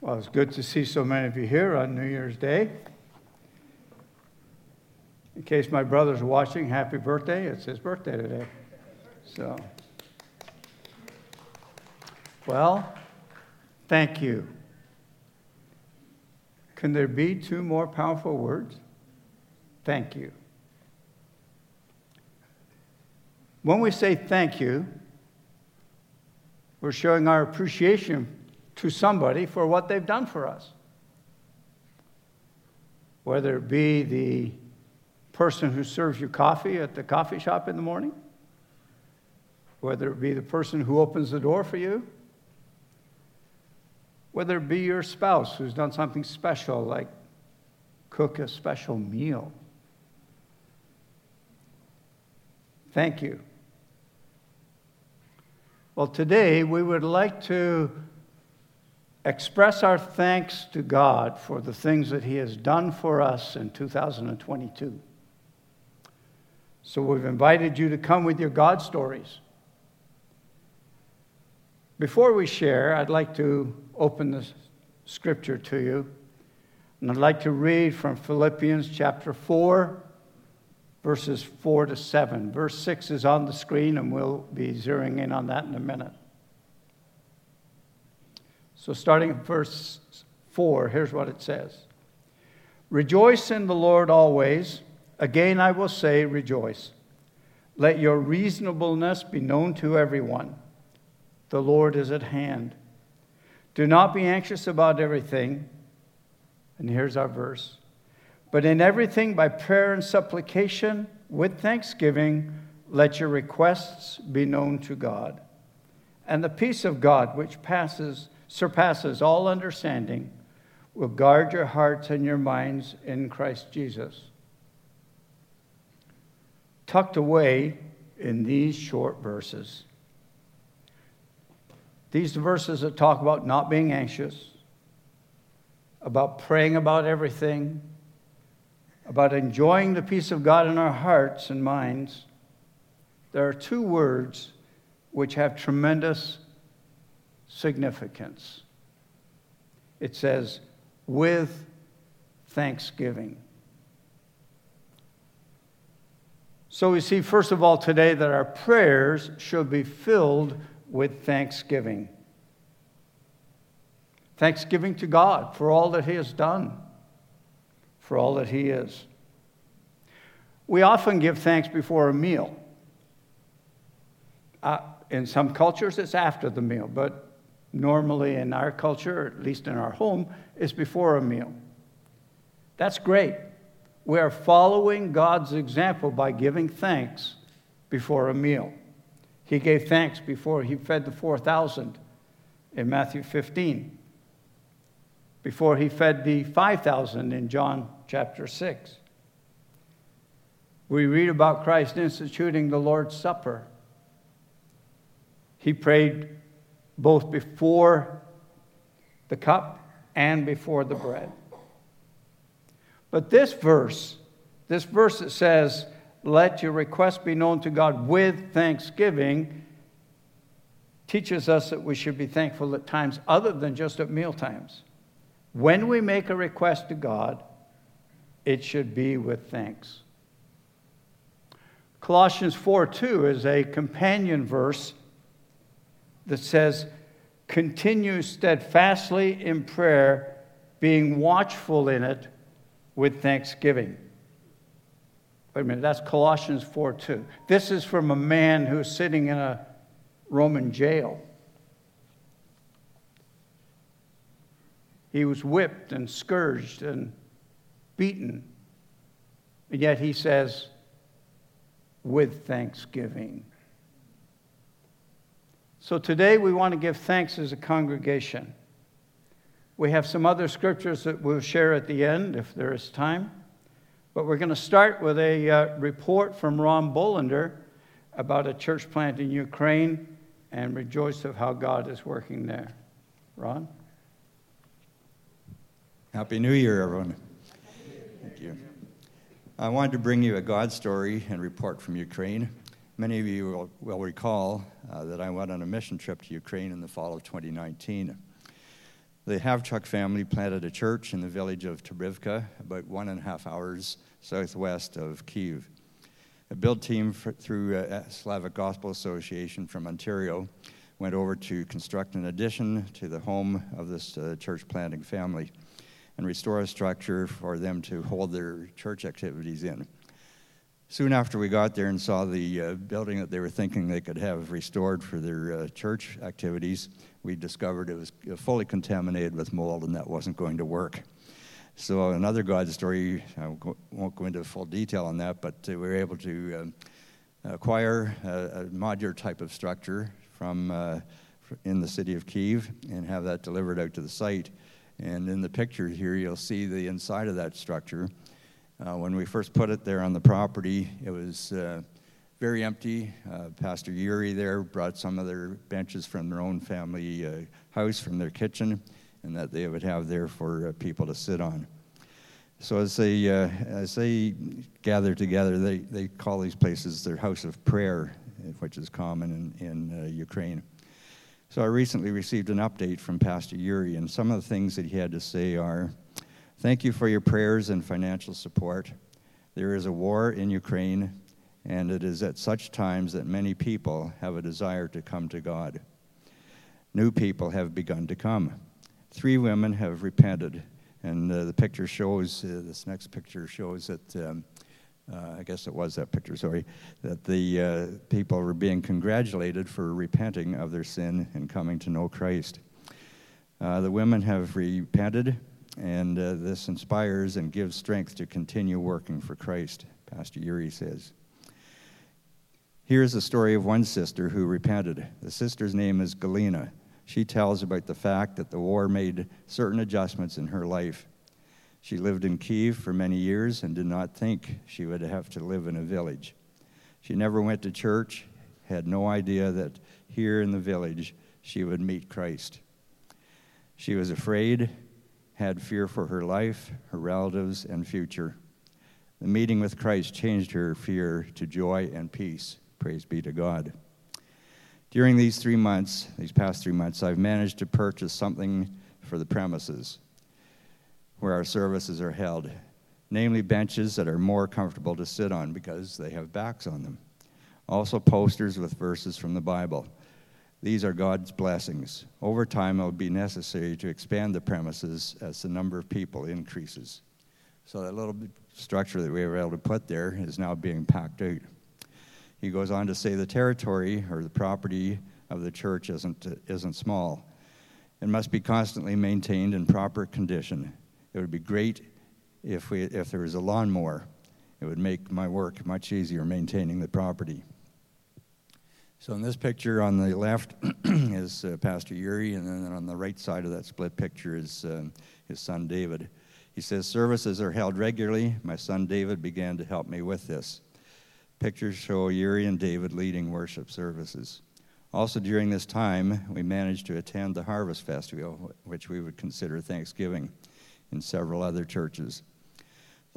Well, it's good to see so many of you here on New Year's Day. In case my brother's watching, happy birthday. It's his birthday today. So, well, thank you. Can there be two more powerful words? Thank you. When we say thank you, we're showing our appreciation to somebody for what they've done for us. Whether it be the person who serves you coffee at the coffee shop in the morning, whether it be the person who opens the door for you, whether it be your spouse who's done something special like cook a special meal. Thank you. Well, today we would like to express our thanks to God for the things that He has done for us in 2022. So we've invited you to come with your God stories. Before we share, I'd like to open the scripture to you. And I'd like to read from Philippians chapter 4, verses 4 to 7. Verse 6 is on the screen, and we'll be zeroing in on that in a minute. So, starting at verse 4, here's what it says Rejoice in the Lord always. Again, I will say, rejoice. Let your reasonableness be known to everyone. The Lord is at hand. Do not be anxious about everything. And here's our verse. But in everything, by prayer and supplication, with thanksgiving, let your requests be known to God. And the peace of God, which passes, surpasses all understanding, will guard your hearts and your minds in Christ Jesus. Tucked away in these short verses these verses that talk about not being anxious, about praying about everything, about enjoying the peace of God in our hearts and minds, there are two words which have tremendous significance. It says, with thanksgiving. So we see, first of all, today that our prayers should be filled with thanksgiving. Thanksgiving to God for all that He has done, for all that He is. We often give thanks before a meal. Uh, in some cultures, it's after the meal, but normally in our culture, at least in our home, is before a meal. That's great. We are following God's example by giving thanks before a meal. He gave thanks before he fed the 4,000 in Matthew 15, before he fed the 5,000 in John chapter 6. We read about Christ instituting the Lord's Supper. He prayed both before the cup and before the bread. But this verse, this verse that says, let your request be known to God with thanksgiving teaches us that we should be thankful at times other than just at meal times. When we make a request to God, it should be with thanks. Colossians 4 2 is a companion verse that says, Continue steadfastly in prayer, being watchful in it with thanksgiving. Wait a minute, that's Colossians 4 2. This is from a man who's sitting in a Roman jail. He was whipped and scourged and beaten. And yet he says, with thanksgiving. So today we want to give thanks as a congregation. We have some other scriptures that we'll share at the end if there is time. But we're going to start with a uh, report from Ron Bolander about a church plant in Ukraine and rejoice of how God is working there. Ron? Happy New Year, everyone. Thank you. I wanted to bring you a God story and report from Ukraine. Many of you will, will recall uh, that I went on a mission trip to Ukraine in the fall of 2019. The Havchuk family planted a church in the village of Tabrivka, about one and a half hours southwest of Kiev. A build team for, through uh, Slavic Gospel Association from Ontario went over to construct an addition to the home of this uh, church planting family and restore a structure for them to hold their church activities in. Soon after we got there and saw the uh, building that they were thinking they could have restored for their uh, church activities, we discovered it was fully contaminated with mold and that wasn't going to work. So, another God story, I won't go into full detail on that, but uh, we were able to um, acquire a, a, modular type of structure from uh, in the city of Kiev and have that delivered out to the site. And in the picture here, you'll see the inside of that structure. Uh, when we first put it there on the property, it was uh, very empty. Uh, Pastor Yuri there brought some of their benches from their own family uh, house, from their kitchen, and that they would have there for uh, people to sit on. So as they uh, as they gather together, they, they call these places their house of prayer, which is common in, in Ukraine. So I recently received an update from Pastor Yuri, and some of the things that he had to say are. Thank you for your prayers and financial support. There is a war in Ukraine, and it is at such times that many people have a desire to come to God. New people have begun to come. Three women have repented, and uh, the picture shows, uh, this next picture shows that, um, uh, I guess it was that picture, sorry, that the uh, people were being congratulated for repenting of their sin and coming to know Christ. Uh, the women have repented and uh, this inspires and gives strength to continue working for Christ, Pastor Yuri says. Here's the story of one sister who repented. The sister's name is Galina. She tells about the fact that the war made certain adjustments in her life. She lived in Kiev for many years and did not think she would have to live in a village. She never went to church, had no idea that here in the village she would meet Christ. She was afraid had fear for her life, her relatives, and future. The meeting with Christ changed her fear to joy and peace. Praise be to God. During these three months, these past three months, I've managed to purchase something for the premises where our services are held, namely benches that are more comfortable to sit on because they have backs on them. Also, posters with verses from the Bible. These are God's blessings. Over time, it will be necessary to expand the premises as the number of people increases. So, that little structure that we were able to put there is now being packed out. He goes on to say the territory or the property of the church isn't, isn't small. It must be constantly maintained in proper condition. It would be great if, we, if there was a lawnmower. It would make my work much easier maintaining the property. So in this picture on the left is uh, Pastor Yuri, and then on the right side of that split picture is uh, his son David. He says, Services are held regularly. My son David began to help me with this. Pictures show Yuri and David leading worship services. Also, during this time, we managed to attend the Harvest Festival, which we would consider Thanksgiving, in several other churches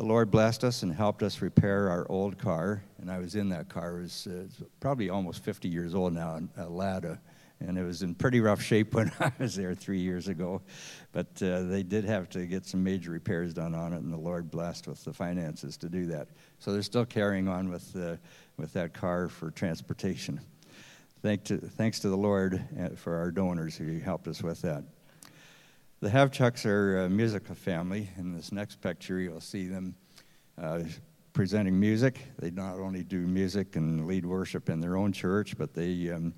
the Lord blessed us and helped us repair our old car. And I was in that car. It was uh, probably almost 50 years old now, a Lada. And it was in pretty rough shape when I was there three years ago. But uh, they did have to get some major repairs done on it, and the Lord blessed with the finances to do that. So they're still carrying on with, uh, with that car for transportation. Thank to, thanks to the Lord uh, for our donors who helped us with that. The Havchucks are a musical family. In this next picture, you'll see them uh, presenting music. They not only do music and lead worship in their own church, but they um,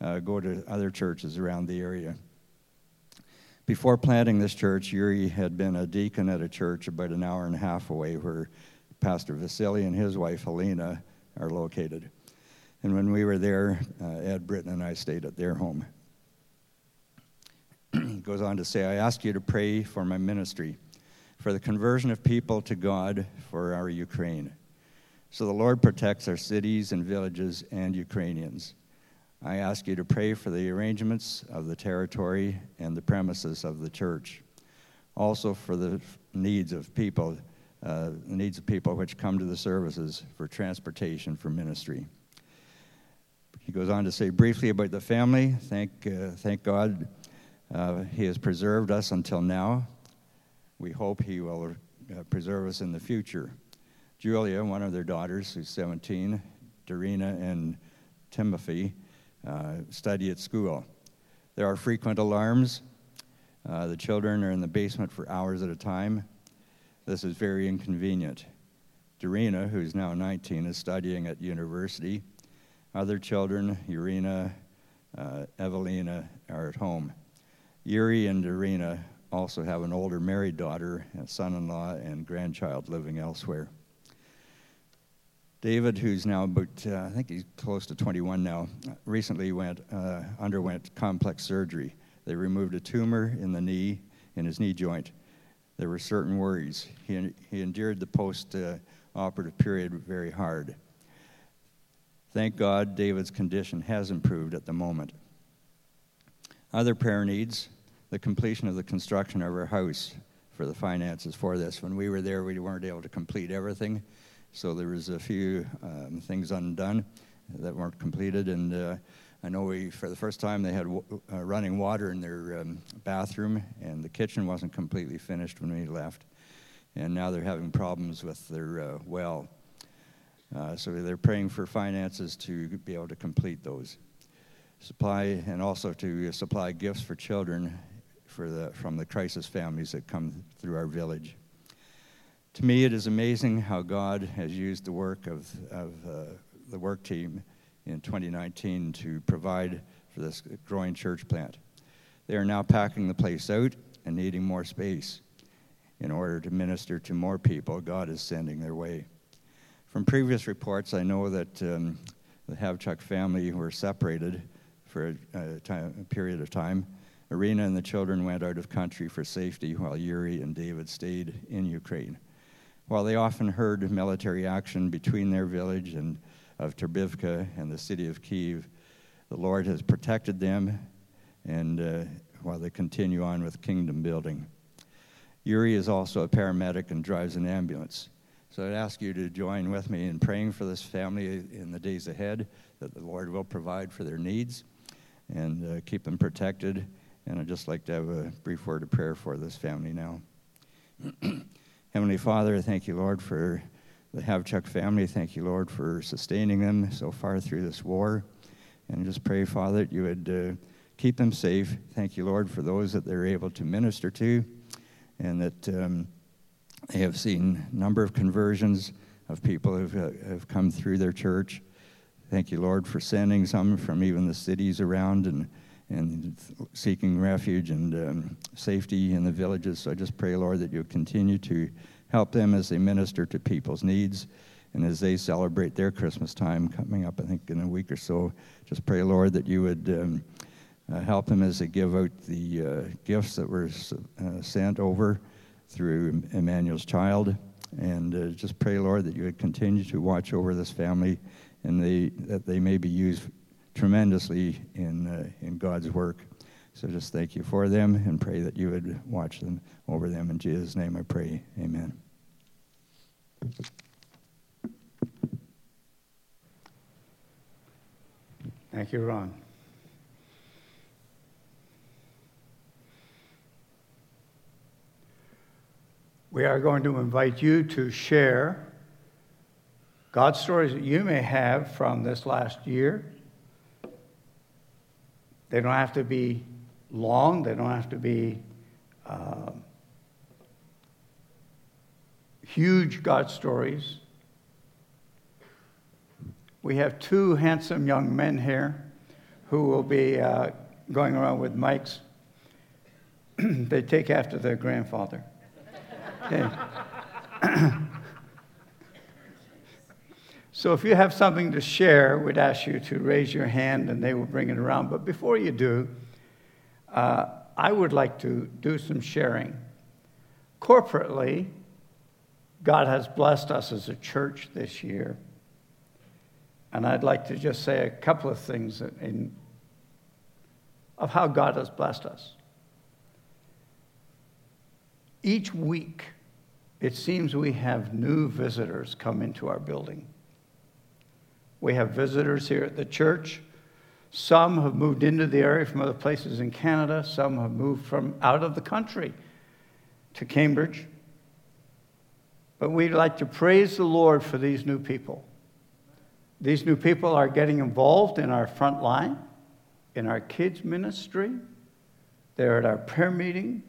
uh, go to other churches around the area. Before planting this church, Yuri had been a deacon at a church about an hour and a half away where Pastor Vasily and his wife Helena are located. And when we were there, uh, Ed Britton and I stayed at their home. goes on to say, I ask you to pray for my ministry, for the conversion of people to God for our Ukraine. So the Lord protects our cities and villages and Ukrainians. I ask you to pray for the arrangements of the territory and the premises of the church. Also for the needs of people, uh, the needs of people which come to the services for transportation for ministry. He goes on to say briefly about the family. Thank, uh, thank God Uh, he has preserved us until now. We hope He will uh, preserve us in the future. Julia, one of their daughters, who's 17, Darina and Timothy, uh, study at school. There are frequent alarms. Uh, the children are in the basement for hours at a time. This is very inconvenient. Darina, who's now 19, is studying at university. Other children, Urina, Evelina, are at home. Yuri and Darina also have an older married daughter, son in law, and grandchild living elsewhere. David, who's now about, uh, I think he's close to 21 now, recently went, uh, underwent complex surgery. They removed a tumor in the knee, in his knee joint. There were certain worries. He, he endured the post uh, operative period very hard. Thank God David's condition has improved at the moment. Other prayer needs the completion of the construction of our house for the finances for this. When we were there, we weren't able to complete everything, so there was a few um, things undone that weren't completed. And uh, I know we, for the first time, they had w- uh, running water in their um, bathroom, and the kitchen wasn't completely finished when we left. And now they're having problems with their uh, well. Uh, so they're praying for finances to be able to complete those supply and also to supply gifts for children for the, from the crisis families that come through our village. To me, it is amazing how God has used the work of, of uh, the work team in 2019 to provide for this growing church plant. They are now packing the place out and needing more space in order to minister to more people God is sending their way. From previous reports, I know that um, the Havchuk family were separated for a, a, time, a period of time Irina and the children went out of country for safety while Yuri and David stayed in Ukraine. While they often heard military action between their village and of Terbivka and the city of Kiev, the Lord has protected them and uh, while they continue on with kingdom building. Yuri is also a paramedic and drives an ambulance. So I'd ask you to join with me in praying for this family in the days ahead, that the Lord will provide for their needs and uh, keep them protected and I'd just like to have a brief word of prayer for this family now. Heavenly Father, thank you, Lord, for the Havchuk family. Thank you, Lord, for sustaining them so far through this war. And just pray, Father, that you would uh, keep them safe. Thank you, Lord, for those that they're able to minister to, and that um, they have seen a number of conversions of people who uh, have come through their church. Thank you, Lord, for sending some from even the cities around and and seeking refuge and um, safety in the villages. So I just pray, Lord, that you continue to help them as they minister to people's needs and as they celebrate their Christmas time coming up, I think, in a week or so. Just pray, Lord, that you would um, uh, help them as they give out the uh, gifts that were uh, sent over through Emmanuel's child. And uh, just pray, Lord, that you would continue to watch over this family and they, that they may be used tremendously in, uh, in God's work. So just thank you for them and pray that you would watch them over them. In Jesus' name I pray. Amen. Thank you, Ron. We are going to invite you to share God's stories that you may have from this last year they don't have to be long, they don't have to be uh, huge God stories. We have two handsome young men here who will be uh, going around with mics. they take after their grandfather. So if you have something to share, we'd ask you to raise your hand and they will bring it around. But before you do, uh, I would like to do some sharing. Corporately, God has blessed us as a church this year. And I'd like to just say a couple of things in, of how God has blessed us. Each week, it seems we have new visitors come into our building. We have visitors here at the church Some have moved into the area from other places in Canada. Some have moved from out of the country to Cambridge. But we'd like to praise the Lord for these new people. These new people are getting involved in our front line, in our kids' ministry. They're at our prayer meeting.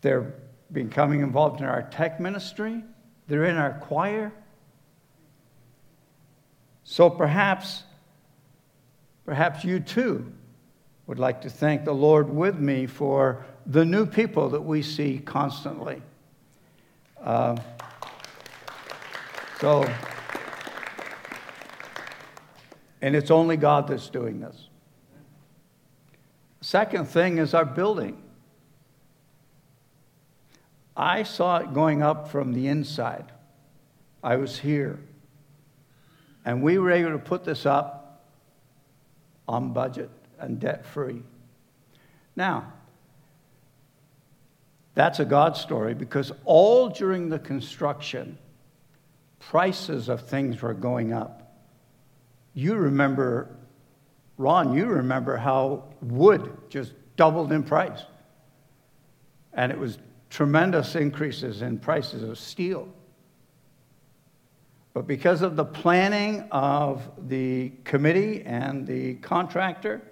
They're becoming involved in our tech ministry. They're in our choir. So perhaps, perhaps you too would like to thank the Lord with me for the new people that we see constantly. Uh, so, and it's only God that's doing this. Second thing is our building. I saw it going up from the inside. I was here. And we were able to put this up on budget and debt free. Now, that's a God story because all during the construction, prices of things were going up. You remember, Ron, you remember how wood just doubled in price. And it was tremendous increases in prices of steel. But because of the planning of the committee and the contractor,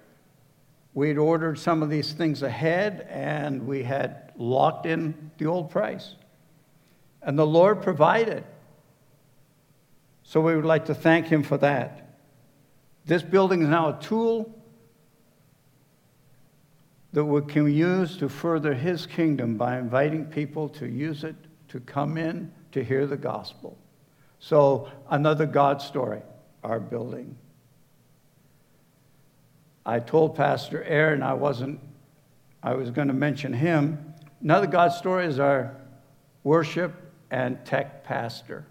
we'd ordered some of these things ahead and we had locked in the old price. And the Lord provided. So we would like to thank Him for that. This building is now a tool that we can use to further His kingdom by inviting people to use it, to come in, to hear the gospel. So, another God story, our building. I told Pastor Aaron I wasn't, I was going to mention him. Another God story is our worship and tech pastor.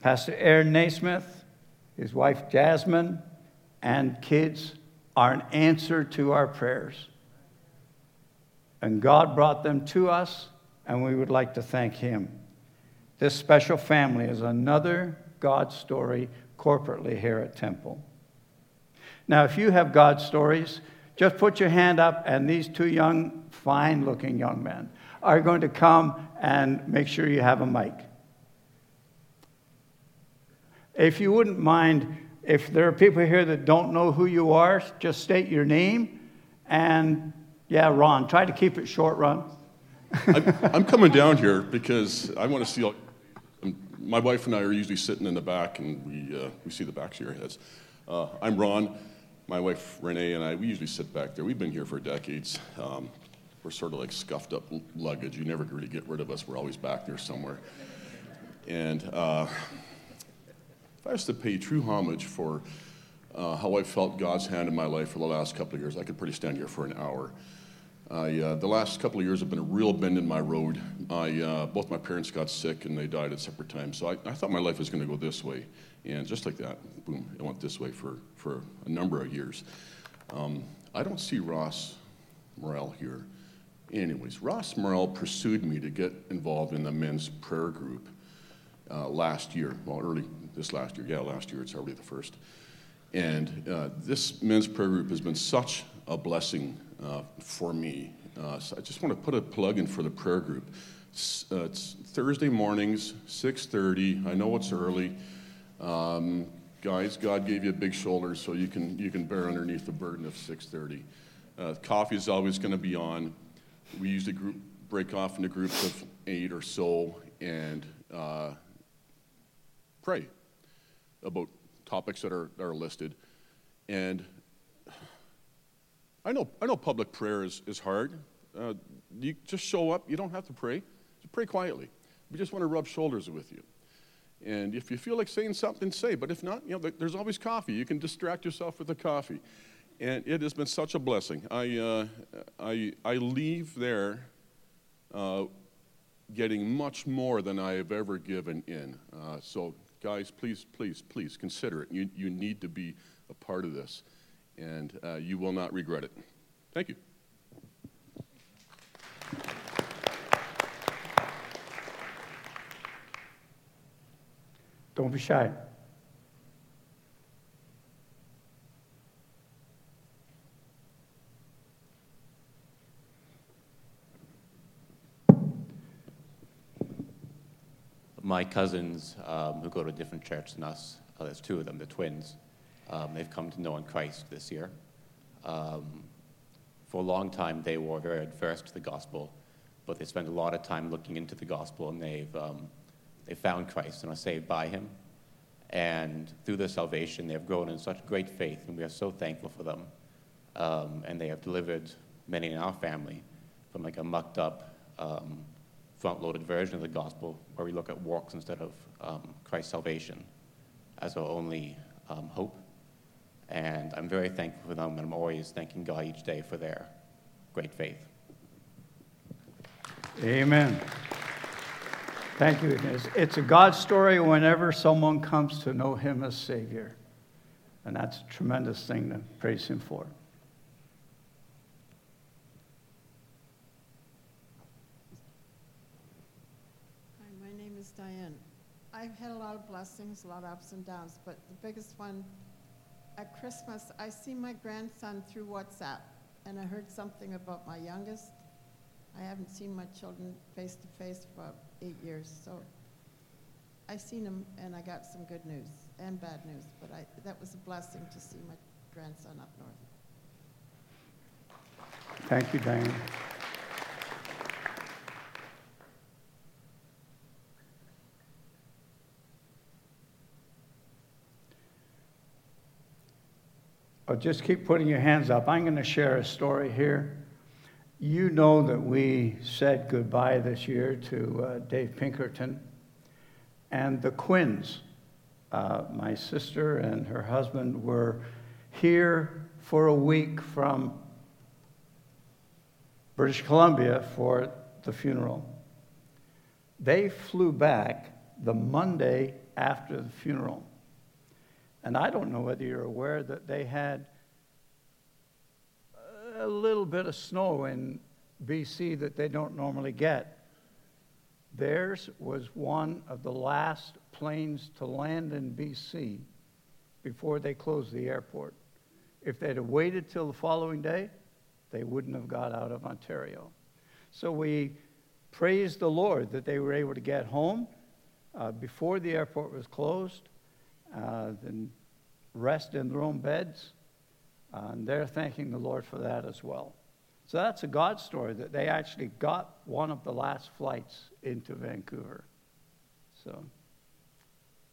Pastor Aaron Naismith, his wife Jasmine, and kids are an answer to our prayers. And God brought them to us, and we would like to thank Him. This special family is another God story corporately here at Temple. Now, if you have God stories, just put your hand up, and these two young, fine looking young men are going to come and make sure you have a mic. If you wouldn't mind, if there are people here that don't know who you are, just state your name. And yeah, Ron, try to keep it short, Ron. I'm, coming down here because I want to see my wife and I are usually sitting in the back, and we, uh, we see the backs of your heads. Uh, I'm Ron. My wife Renee and I, we usually sit back there. We've been here for decades. Um, we're sort of like scuffed up luggage. You never really get rid of us. We're always back there somewhere. And uh, if I was to pay true homage for uh, how I felt God's hand in my life for the last couple of years, I could pretty stand here for an hour. I, uh, the last couple of years have been a real bend in my road. I, uh, both my parents got sick and they died at separate times. So I, I thought my life was going to go this way. And just like that, boom, it went this way for, for a number of years. Um, I don't see Ross Morrell here. Anyways, Ross Morrell pursued me to get involved in the men's prayer group uh, last year. Well, early this last year. Yeah, last year. It's already the first. And uh, this men's prayer group has been such a blessing uh, for me. Uh, so I just want to put a plug in for the prayer group. It's, uh, it's Thursday mornings, 6:30. I know it's early. Um, guys, God gave you big shoulders so you can you can bear underneath the burden of 6:30. Uh, coffee is always going to be on. We usually group, break off into groups of eight or so and uh, pray about topics that are, that are listed. And I know, I know public prayer is, is hard. Uh, you just show up. You don't have to pray. Just pray quietly. We just want to rub shoulders with you. And if you feel like saying something, say. But if not, you know, there's always coffee. You can distract yourself with the coffee. And it has been such a blessing. I, uh, I, I leave there uh, getting much more than I have ever given in. Uh, so, guys, please, please, please consider it. You, you need to be a part of this and uh, you will not regret it. Thank you. Don't be shy. My cousins um, who go to a different church than us—there's uh, two of them, the twins um, they've come to know in Christ this year. Um, for a long time, they were very adverse to the gospel, but they spent a lot of time looking into the gospel and they've, um, they found Christ and are saved by him. And through their salvation, they have grown in such great faith, and we are so thankful for them. Um, and they have delivered many in our family from like a mucked up, um, front loaded version of the gospel where we look at works instead of um, Christ's salvation as our only hope. And I'm very thankful for them, and I'm always thanking God each day for their great faith. Amen. Thank you. It's, it's a God story whenever someone comes to know Him as Savior. And that's a tremendous thing to praise Him for. Hi, my name is Diane. I've had a lot of blessings, a lot of ups and downs, but the biggest one at Christmas, I see my grandson through WhatsApp, and I heard something about my youngest. I haven't seen my children face to face for eight years, so I seen him and I got some good news and bad news, but I, that was a blessing to see my grandson up north. Thank you, Diane. Oh, just keep putting your hands up. I'm going to share a story here. You know that we said goodbye this year to uh, Dave Pinkerton and the Quins. Uh, my sister and her husband were here for a week from British Columbia for the funeral. They flew back the Monday after the funeral. And I don't know whether you're aware that they had a little bit of snow in BC that they don't normally get. Theirs was one of the last planes to land in BC before they closed the airport. If they'd have waited till the following day, they wouldn't have got out of Ontario. So we praise the Lord that they were able to get home uh, before the airport was closed, uh, then rest in their own beds. And they're thanking the Lord for that as well. So that's a God story that they actually got one of the last flights into Vancouver. So,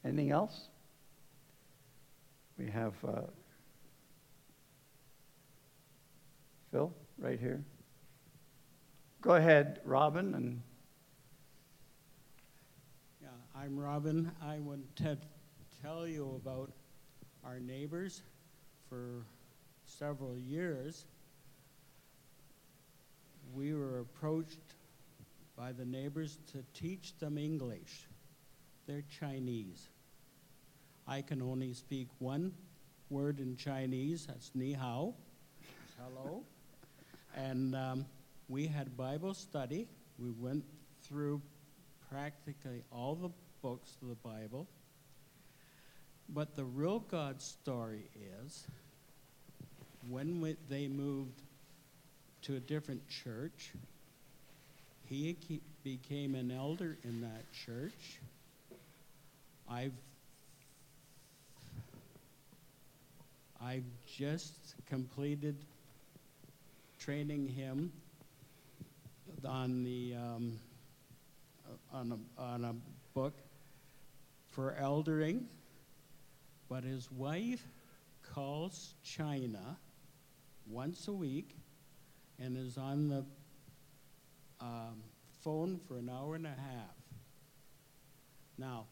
anything else? We have uh, Phil right here. Go ahead, Robin, and Yeah, I'm Robin. I want to tell you about our neighbors for several years. We were approached by the neighbors to teach them English. They're Chinese. I can only speak one word in Chinese, that's ni hao, hello. And um, we had Bible study. We went through practically all the books of the Bible. But the real God story is when we, they moved to a different church, he became an elder in that church. I've I've just completed training him on the um, on a, on a book for eldering, but his wife calls China once a week and is on the um, phone for an hour and a half. Now,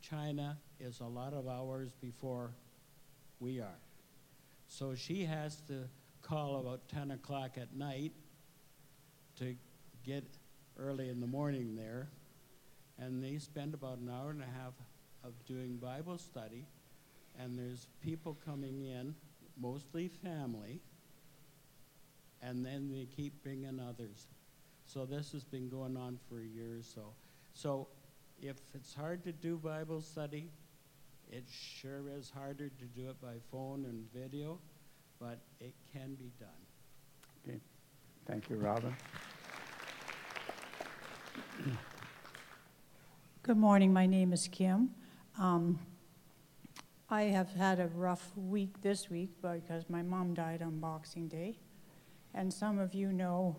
China is a lot of hours before we are. So she has to call about 10 o'clock at night to get early in the morning there. And they spend about an hour and a half of doing Bible study. And there's people coming in, mostly family, and then they keep bringing others. So this has been going on for a year or so. So if it's hard to do Bible study, it sure is harder to do it by phone and video, but it can be done. okay. thank you, Robin. Good morning. My name is Kim. Um, I have had a rough week this week because my mom died on Boxing Day. And some of you know,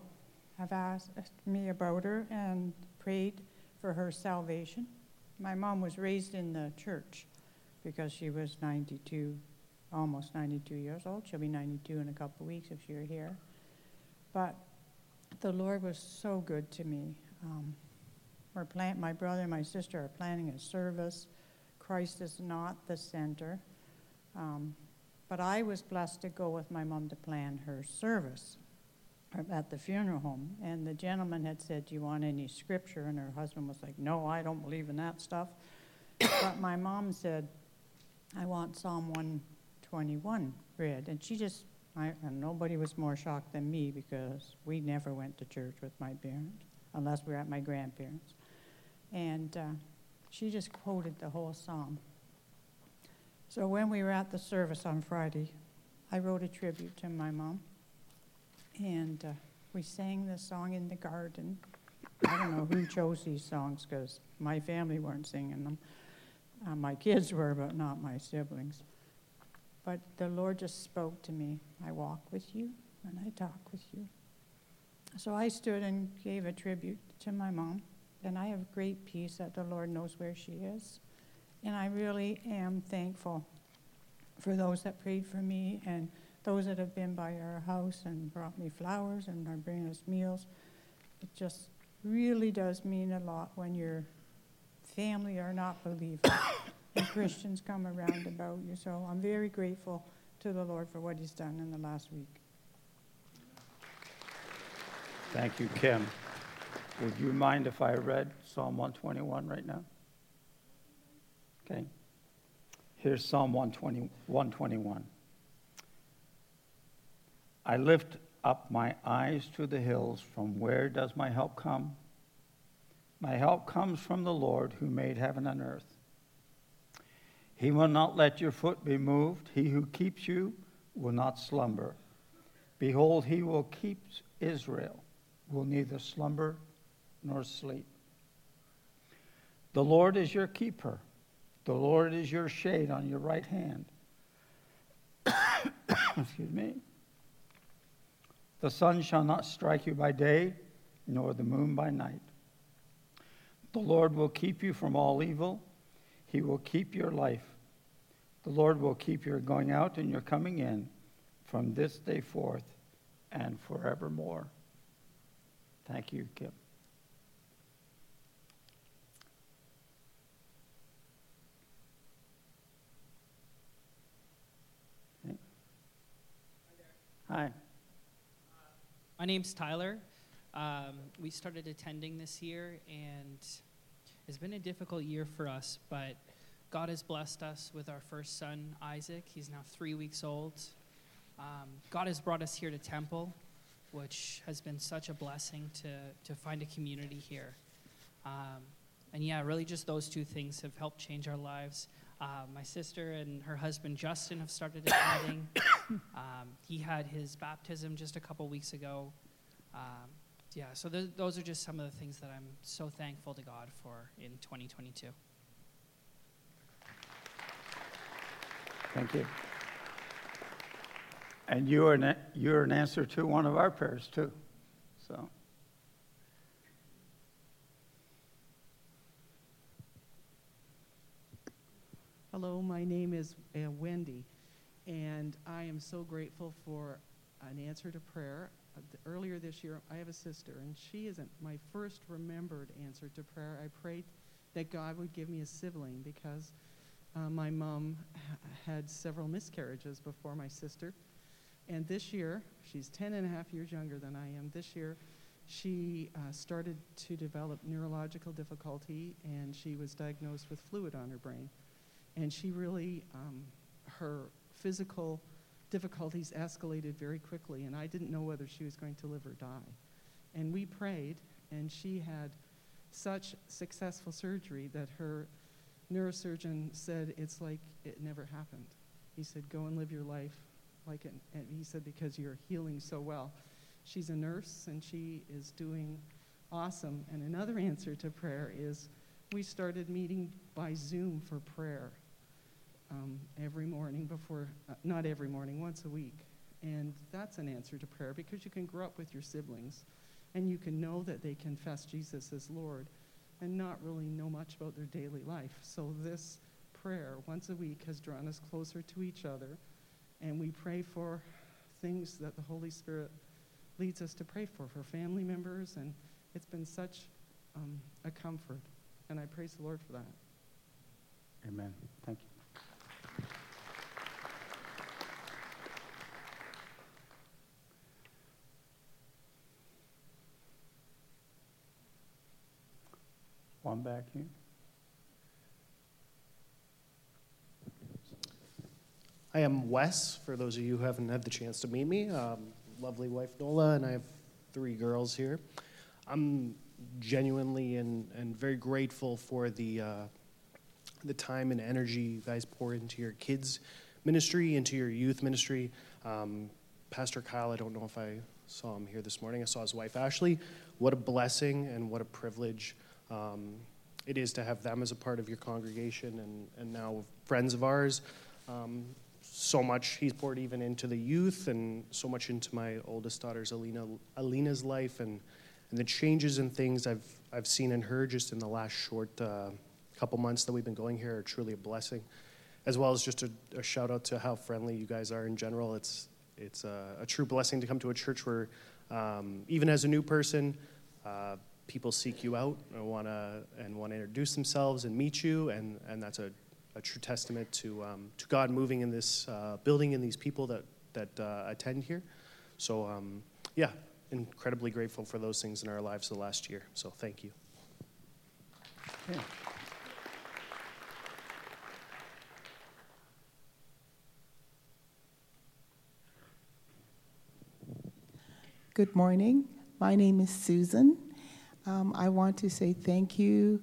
have asked me about her and prayed for her salvation. My mom was raised in the church because she was 92, almost 92 years old. She'll be 92 in a couple of weeks if you're here. But the Lord was so good to me. Um, we're plan- my brother and my sister are planning a service. Christ is not the center. Um, but I was blessed to go with my mom to plan her service at the funeral home. And the gentleman had said, Do you want any scripture? And her husband was like, No, I don't believe in that stuff. but my mom said, I want Psalm 121 read. And she just, I, and nobody was more shocked than me because we never went to church with my parents unless we were at my grandparents. And uh, she just quoted the whole psalm. So when we were at the service on Friday, I wrote a tribute to my mom. And uh, we sang the song in the garden. I don't know who chose these songs because my family weren't singing them. Uh, my kids were, but not my siblings. But the Lord just spoke to me. I walk with you and I talk with you. So I stood and gave a tribute to my mom. And I have great peace that the Lord knows where she is. And I really am thankful for those that prayed for me and those that have been by our house and brought me flowers and are bringing us meals. It just really does mean a lot when your family are not believers and Christians come around about you. So I'm very grateful to the Lord for what He's done in the last week. Thank you, Kim. Would you mind if I read Psalm 121 right now? Okay. Here's Psalm 120, 121. I lift up my eyes to the hills. From where does my help come? My help comes from the Lord who made heaven and earth. He will not let your foot be moved. He who keeps you will not slumber. Behold, he will keep Israel, will neither slumber nor sleep. The Lord is your keeper. The Lord is your shade on your right hand. Excuse me. The sun shall not strike you by day, nor the moon by night. The Lord will keep you from all evil. He will keep your life. The Lord will keep your going out and your coming in from this day forth and forevermore. Thank you, Kip. Hi. My name's Tyler. Um, we started attending this year, and it's been a difficult year for us, but God has blessed us with our first son, Isaac. He's now three weeks old. Um, God has brought us here to Temple, which has been such a blessing to, to find a community here. Um, and yeah, really just those two things have helped change our lives. Uh, my sister and her husband Justin have started attending. um, he had his baptism just a couple weeks ago. Um, yeah, so th- those are just some of the things that I'm so thankful to God for in 2022. Thank you. And you are an, you're an answer to one of our prayers, too. So. Hello, my name is uh, Wendy, and I am so grateful for an answer to prayer. Uh, the, earlier this year, I have a sister, and she isn't my first remembered answer to prayer. I prayed that God would give me a sibling because uh, my mom had several miscarriages before my sister. And this year, she's 10 and a half years younger than I am. This year, she uh, started to develop neurological difficulty, and she was diagnosed with fluid on her brain and she really, um, her physical difficulties escalated very quickly, and I didn't know whether she was going to live or die. And we prayed, and she had such successful surgery that her neurosurgeon said it's like it never happened. He said, Go and live your life like it, and he said, because you're healing so well. She's a nurse, and she is doing awesome. And another answer to prayer is we started meeting by Zoom for prayer um, every morning before, uh, not every morning, once a week. And that's an answer to prayer because you can grow up with your siblings and you can know that they confess Jesus as Lord and not really know much about their daily life. So this prayer once a week has drawn us closer to each other and we pray for things that the Holy Spirit leads us to pray for, for family members, and it's been such um, a comfort. And I praise the Lord for that. Amen. Thank you. One back here. I am Wes, for those of you who haven't had the chance to meet me. Um, lovely wife Nola, and I have three girls here. I'm genuinely and, and very grateful for the, uh, the time and energy you guys pour into your kids' ministry, into your youth ministry. Um, Pastor Kyle, I don't know if I saw him here this morning. I saw his wife Ashley. What a blessing and what a privilege um, it is to have them as a part of your congregation and, and now friends of ours. Um, so much he's poured even into the youth and so much into my oldest daughter's Alina, Alina's life and, and the changes and things I've, I've seen in her just in the last short uh, couple months that we've been going here are truly a blessing. As well as just a, a shout out to how friendly you guys are in general. It's, it's a, a true blessing to come to a church where, um, even as a new person, uh, people seek you out and want to and want to introduce themselves and meet you, and, and that's a a true testament to, um, to God moving in this uh, building and these people that, that uh, attend here. So, um, yeah, incredibly grateful for those things in our lives the last year. So, thank you. Yeah. Good morning. My name is Susan. Um, I want to say thank you.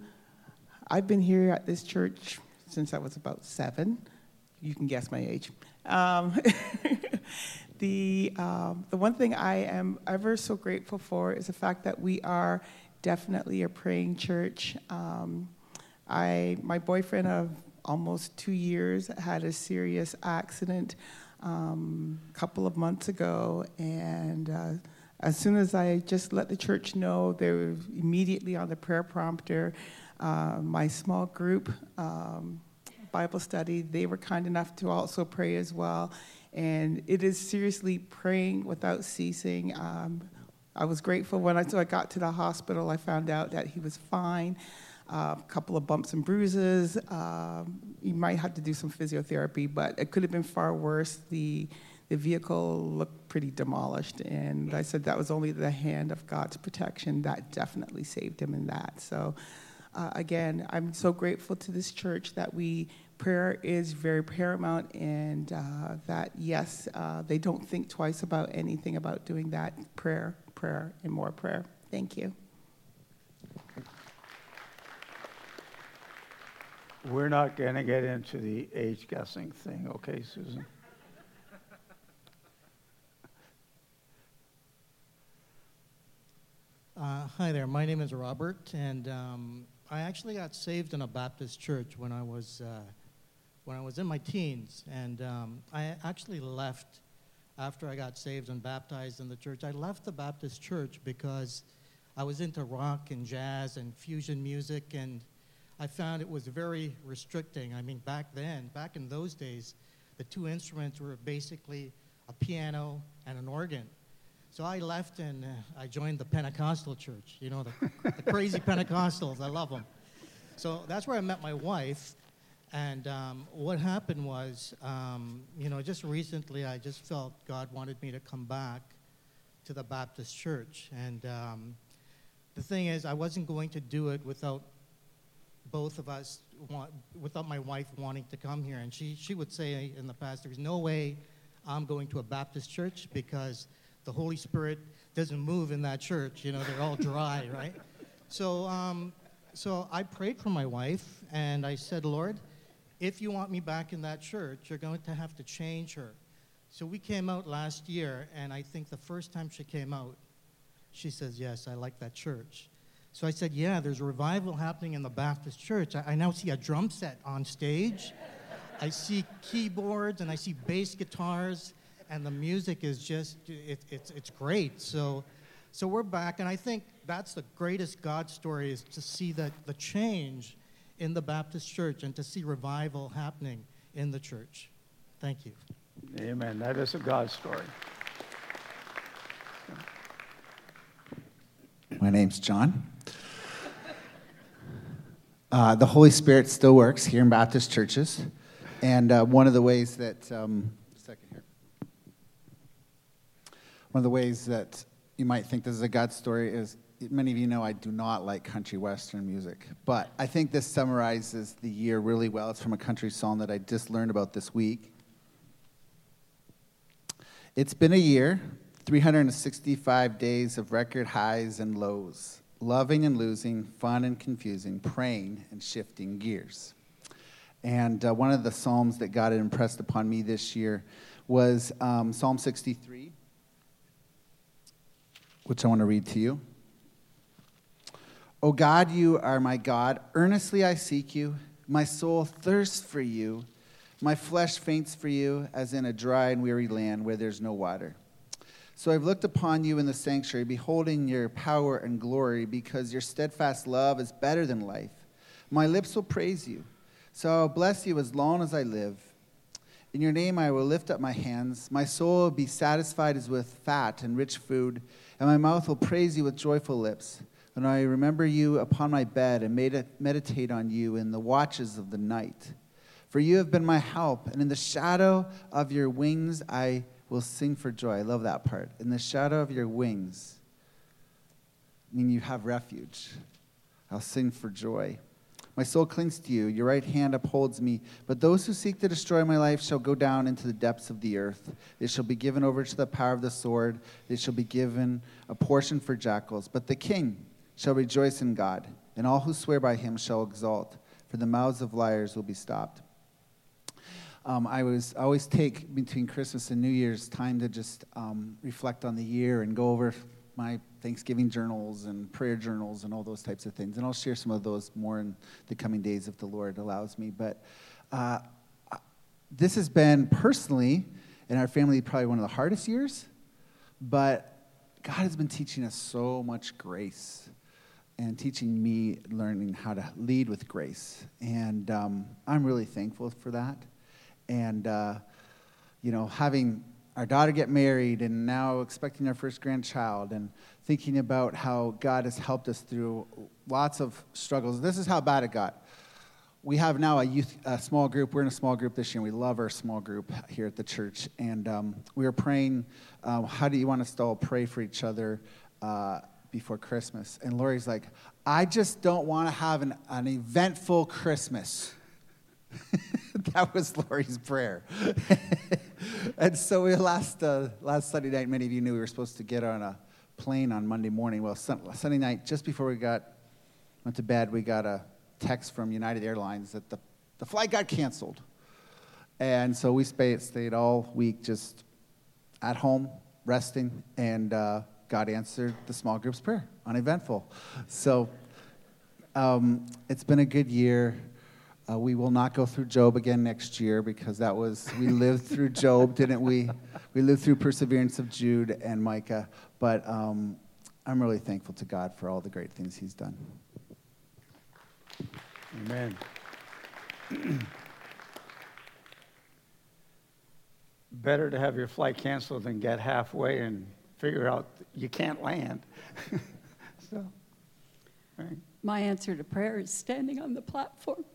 I've been here at this church since I was about seven. You can guess my age. Um, the, um, the one thing I am ever so grateful for is the fact that we are definitely a praying church. Um, I, my boyfriend of almost two years had a serious accident um, a couple of months ago, and uh, as soon as I just let the church know, they were immediately on the prayer prompter. Uh, my small group um, Bible study, they were kind enough to also pray as well. And it is seriously praying without ceasing. Um, I was grateful when I, so I got to the hospital, I found out that he was fine. Uh, a couple of bumps and bruises. Um, he might have to do some physiotherapy, but it could have been far worse. The the vehicle looked pretty demolished, and I said that was only the hand of God's protection that definitely saved him in that. So uh, again, I'm so grateful to this church that we prayer is very paramount, and uh, that yes, uh, they don't think twice about anything about doing that. Prayer, prayer, and more prayer. Thank you. We're not going to get into the age guessing thing, okay, Susan? Uh, hi there. My name is Robert, and um, I actually got saved in a Baptist church when I was uh, when I was in my teens, and um, I actually left after I got saved and baptized in the church. I left the Baptist church because I was into rock and jazz and fusion music, and I found it was very restricting. I mean, back then, back in those days, the two instruments were basically a piano and an organ. So I left and uh, I joined the Pentecostal church, you know, the, the crazy Pentecostals. I love them. So that's where I met my wife. And um, what happened was, um, you know, just recently I just felt God wanted me to come back to the Baptist church. And um, the thing is, I wasn't going to do it without both of us, want, without my wife wanting to come here. And she, she would say in the past, there's no way I'm going to a Baptist church because the Holy Spirit doesn't move in that church. You know, they're all dry, right? So, um, so I prayed for my wife, and I said, Lord, if you want me back in that church, you're going to have to change her. So we came out last year, and I think the first time she came out, she says, Yes, I like that church. So I said, Yeah, there's a revival happening in the Baptist church. I, I now see a drum set on stage. I see keyboards and I see bass guitars, and the music is just, it, it's, it's great. So, so we're back, and I think that's the greatest God story is to see the, the change in the Baptist church and to see revival happening in the church. Thank you. Amen. That is a God story. My name's John. Uh, the Holy Spirit still works here in Baptist churches. And uh, one of the ways that, um, second here, one of the ways that you might think this is a God story is many of you know I do not like country western music, but I think this summarizes the year really well. It's from a country song that I just learned about this week. It's been a year, 365 days of record highs and lows, loving and losing, fun and confusing, praying and shifting gears. And uh, one of the Psalms that God had impressed upon me this year was um, Psalm 63, which I want to read to you. O God, you are my God. Earnestly I seek you. My soul thirsts for you. My flesh faints for you, as in a dry and weary land where there's no water. So I've looked upon you in the sanctuary, beholding your power and glory, because your steadfast love is better than life. My lips will praise you. So I'll bless you as long as I live. In your name I will lift up my hands. My soul will be satisfied as with fat and rich food, and my mouth will praise you with joyful lips. And I remember you upon my bed and meditate on you in the watches of the night. For you have been my help, and in the shadow of your wings I will sing for joy. I love that part. In the shadow of your wings, I mean you have refuge. I'll sing for joy. My soul clings to you. Your right hand upholds me. But those who seek to destroy my life shall go down into the depths of the earth. They shall be given over to the power of the sword. They shall be given a portion for jackals. But the king shall rejoice in God, and all who swear by him shall exult, for the mouths of liars will be stopped. Um, I was I always take between Christmas and New Year's time to just um, reflect on the year and go over my Thanksgiving journals and prayer journals and all those types of things. And I'll share some of those more in the coming days if the Lord allows me. But uh, this has been personally in our family probably one of the hardest years. But God has been teaching us so much grace and teaching me learning how to lead with grace. And um, I'm really thankful for that and uh, you know having our daughter get married and now expecting our first grandchild and thinking about how god has helped us through lots of struggles. This is how bad it got. We have now a youth a small group. We're in a small group this year and we love our small group here at the church. And um, we were praying um, how do you want us to all pray for each other uh, before christmas? And lori's like i just don't want to have an, an eventful christmas that was Lori's prayer. and so we last uh, last Sunday night, many of you knew we were supposed to get on a plane on Monday morning. Well, Sunday night, just before we got went to bed, we got a text from United Airlines that the, the flight got canceled. And so we stayed, stayed all week just at home, resting, and uh, God answered the small group's prayer, uneventful. So um, it's been a good year. Uh, we will not go through Job again next year because that was, we lived through Job, didn't we? We lived through perseverance of Jude and Micah. But um, I'm really thankful to God for all the great things He's done. Amen. Better to have your flight canceled than get halfway and figure out you can't land. so, right. My answer to prayer is standing on the platform.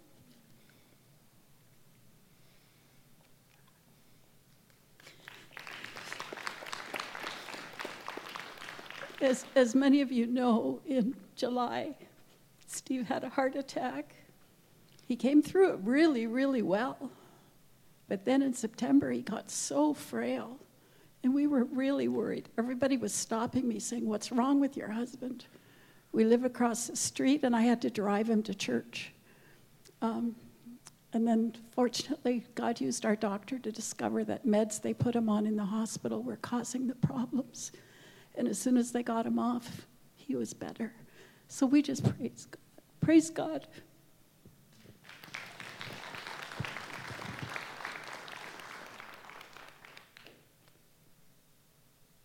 As, as many of you know, in July, Steve had a heart attack. He came through it really, really well. But then in September, he got so frail, and we were really worried. Everybody was stopping me, saying, What's wrong with your husband? We live across the street, and I had to drive him to church. Um, and then, fortunately, God used our doctor to discover that meds they put him on in the hospital were causing the problems. And as soon as they got him off, he was better. So we just praise God. Praise God.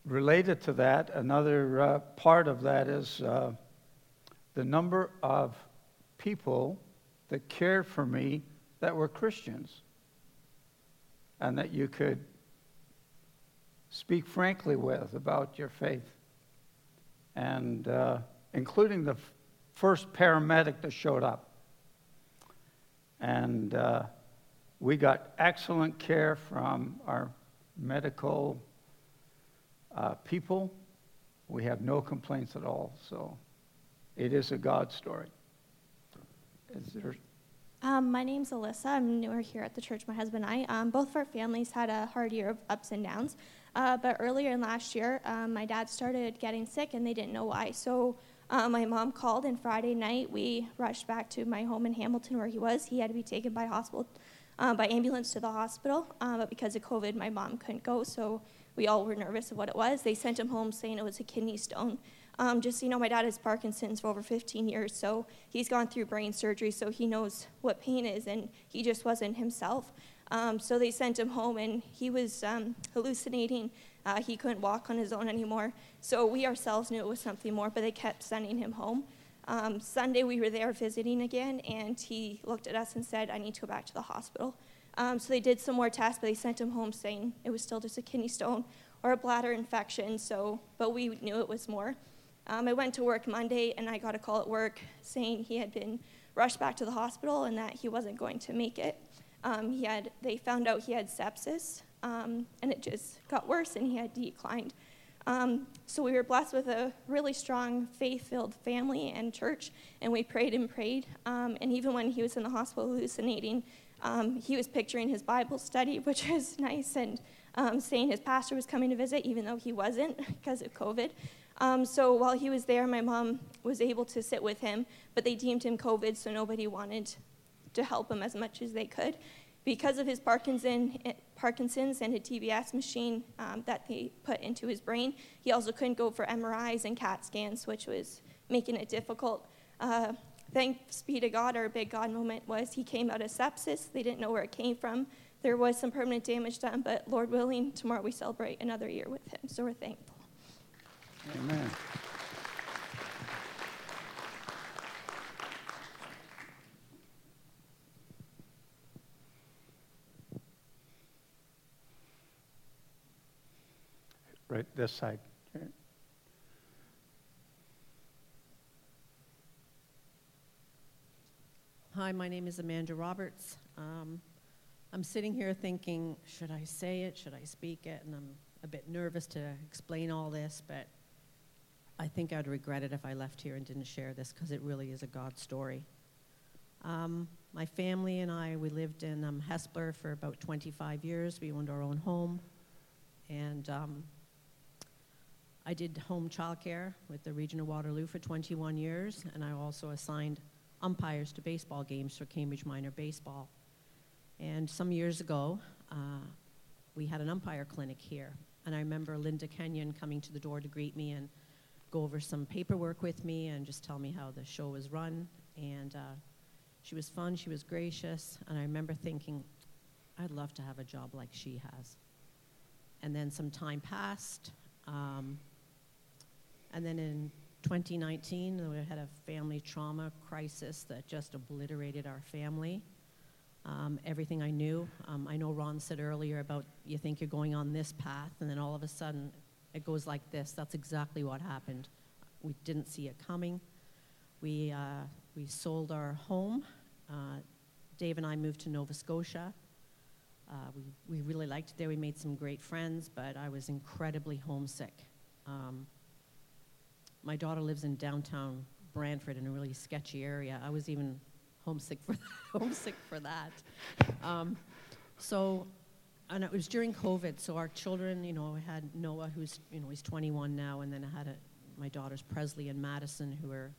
Related to that, another uh, part of that is uh, the number of people that cared for me that were Christians and that you could speak frankly with about your faith. And uh, including the f- first paramedic that showed up. And uh, we got excellent care from our medical uh, people. We have no complaints at all. So it is a God story. Is there Um, my name's Alyssa. I'm newer here at the church. My husband and I. Um, both of our families had a hard year of ups and downs. Uh, but earlier in last year, um, my dad started getting sick and they didn't know why. So uh, my mom called, and Friday night we rushed back to my home in Hamilton where he was. He had to be taken by hospital, uh, by ambulance to the hospital. Uh, but because of COVID, my mom couldn't go. So we all were nervous of what it was. They sent him home saying it was a kidney stone. Um, just so you know, my dad has Parkinson's for over 15 years, so he's gone through brain surgery, so he knows what pain is, and he just wasn't himself. Um, so they sent him home, and he was um, hallucinating. Uh, he couldn't walk on his own anymore. So we ourselves knew it was something more, but they kept sending him home. Um, Sunday, we were there visiting again, and he looked at us and said, I need to go back to the hospital. Um, so they did some more tests, but they sent him home saying it was still just a kidney stone or a bladder infection. So, but we knew it was more. Um, I went to work Monday and I got a call at work saying he had been rushed back to the hospital and that he wasn't going to make it. Um, he had, they found out he had sepsis um, and it just got worse and he had declined. Um, so we were blessed with a really strong faith filled family and church, and we prayed and prayed. Um, and even when he was in the hospital hallucinating, um, he was picturing his Bible study, which was nice, and um, saying his pastor was coming to visit, even though he wasn't because of COVID. Um, so while he was there, my mom was able to sit with him, but they deemed him COVID, so nobody wanted to help him as much as they could. Because of his Parkinson, Parkinson's and a DBS machine um, that they put into his brain, he also couldn't go for MRIs and CAT scans, which was making it difficult. Uh, thanks be to God, our big God moment was he came out of sepsis. They didn't know where it came from. There was some permanent damage done, but Lord willing, tomorrow we celebrate another year with him, so we're thankful. Amen. Right this side. Hi, my name is Amanda Roberts. Um, I'm sitting here thinking, should I say it? Should I speak it? And I'm a bit nervous to explain all this, but I think I'd regret it if I left here and didn't share this because it really is a God story. Um, my family and I, we lived in um, Hespeler for about 25 years. We owned our own home. And um, I did home childcare with the Region of Waterloo for 21 years, and I also assigned umpires to baseball games for Cambridge Minor Baseball. And some years ago, uh, we had an umpire clinic here. And I remember Linda Kenyon coming to the door to greet me and go over some paperwork with me and just tell me how the show was run. And uh, she was fun, she was gracious, and I remember thinking, I'd love to have a job like she has. And then some time passed. Um, and then in 2019, we had a family trauma crisis that just obliterated our family. Um, everything I knew. Um, I know Ron said earlier about you think you're going on this path, and then all of a sudden it goes like this. That's exactly what happened. We didn't see it coming. We, uh, we sold our home. Uh, Dave and I moved to Nova Scotia. Uh, we, we really liked it there. We made some great friends, but I was incredibly homesick. Um, my daughter lives in downtown Brantford in a really sketchy area. I was even homesick for homesick for that. Um, so, and it was during COVID. So our children, you know, I had Noah, who's you know he's 21 now, and then I had a, my daughters Presley and Madison, who are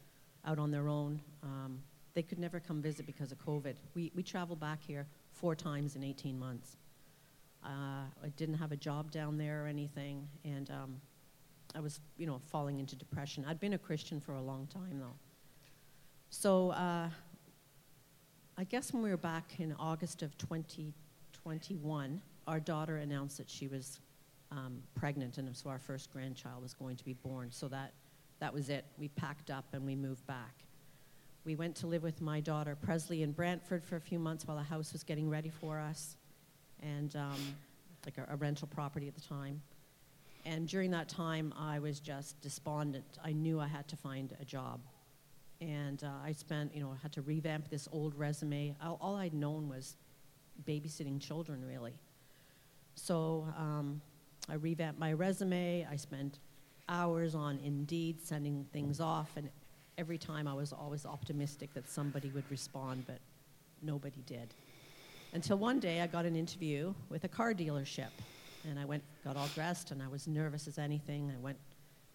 out on their own. Um, they could never come visit because of COVID. We we traveled back here four times in 18 months. Uh, I didn't have a job down there or anything, and um, I was, you know, falling into depression. I'd been a Christian for a long time, though. So uh, I guess when we were back in August of 2021, our daughter announced that she was um, pregnant, and so our first grandchild was going to be born. So that, that was it. We packed up and we moved back. We went to live with my daughter Presley in Brantford for a few months while the house was getting ready for us, and um, like a, a rental property at the time. And during that time, I was just despondent. I knew I had to find a job. And uh, I spent, you know, had to revamp this old resume. All, all I'd known was babysitting children, really. So um, I revamped my resume. I spent hours on Indeed sending things off, and every time I was always optimistic that somebody would respond, but nobody did. Until one day I got an interview with a car dealership, and I went, got all dressed, and I was nervous as anything. I went,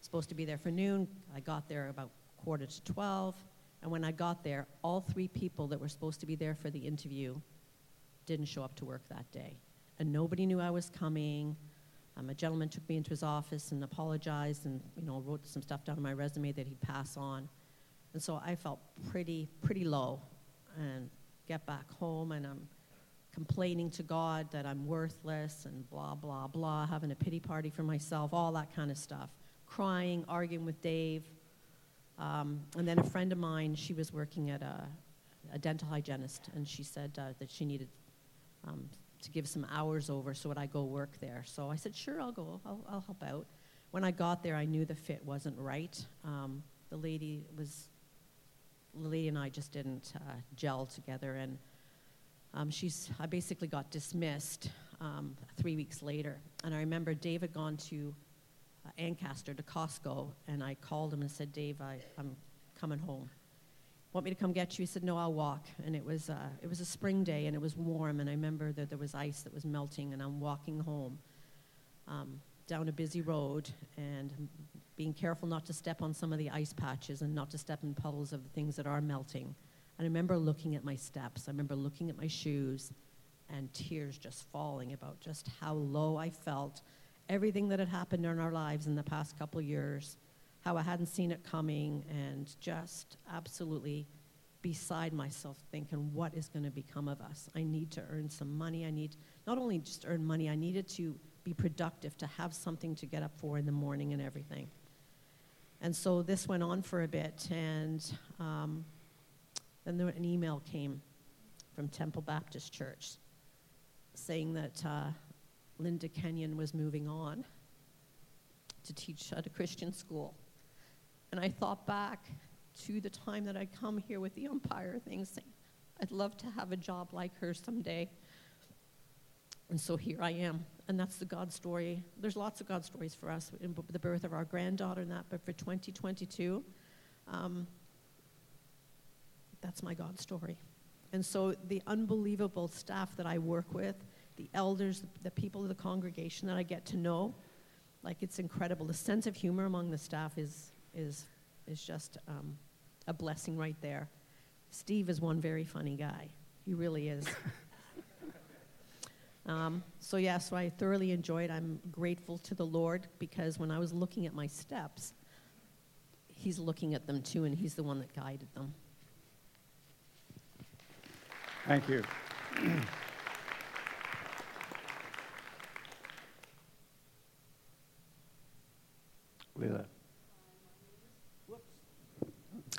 supposed to be there for noon. I got there about quarter to 12, and when I got there, all three people that were supposed to be there for the interview didn't show up to work that day. And nobody knew I was coming. Um, a gentleman took me into his office and apologized and you know wrote some stuff down on my resume that he'd pass on. And so I felt pretty pretty low and get back home and I'm complaining to God that I'm worthless and blah blah blah, having a pity party for myself, all that kind of stuff. Crying, arguing with Dave. Um, and then a friend of mine, she was working at a, a dental hygienist, and she said uh, that she needed um, to give some hours over, so would I go work there? So I said, sure, I'll go, I'll, I'll help out. When I got there, I knew the fit wasn't right. Um, the lady was, the lady and I just didn't uh, gel together, and um, she's, I basically got dismissed um, three weeks later. And I remember Dave had gone to uh, Ancaster to Costco, and I called him and said, Dave, I, I'm coming home want me to come get you? He said, no, I'll walk. And it was, uh, it was a spring day and it was warm. And I remember that there was ice that was melting and I'm walking home um, down a busy road and being careful not to step on some of the ice patches and not to step in puddles of the things that are melting. And I remember looking at my steps. I remember looking at my shoes and tears just falling about just how low I felt. Everything that had happened in our lives in the past couple years how I hadn't seen it coming, and just absolutely beside myself thinking, what is going to become of us? I need to earn some money. I need not only just earn money, I needed to be productive, to have something to get up for in the morning and everything. And so this went on for a bit, and um, then there, an email came from Temple Baptist Church saying that uh, Linda Kenyon was moving on to teach at a Christian school. And I thought back to the time that I'd come here with the umpire thing, saying, I'd love to have a job like her someday. And so here I am. And that's the God story. There's lots of God stories for us in the birth of our granddaughter and that, but for 2022, um, that's my God story. And so the unbelievable staff that I work with, the elders, the people of the congregation that I get to know, like it's incredible. The sense of humor among the staff is is, is just um, a blessing right there. Steve is one very funny guy. He really is. um, so, yeah, so I thoroughly enjoyed. It. I'm grateful to the Lord because when I was looking at my steps, He's looking at them too, and He's the one that guided them. Thank you. Leela.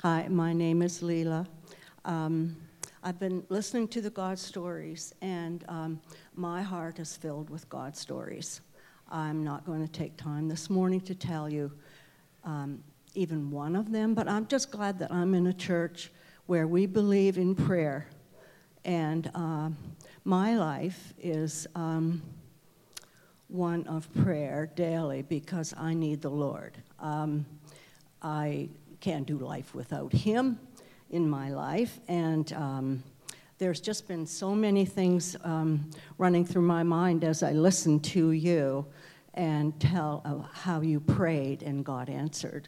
Hi, my name is Leela. Um, I've been listening to the God stories, and um, my heart is filled with God stories. I'm not going to take time this morning to tell you um, even one of them, but I'm just glad that I'm in a church where we believe in prayer. And uh, my life is um, one of prayer daily because I need the Lord. Um, I can't do life without him in my life. And um, there's just been so many things um, running through my mind as I listen to you and tell uh, how you prayed and God answered.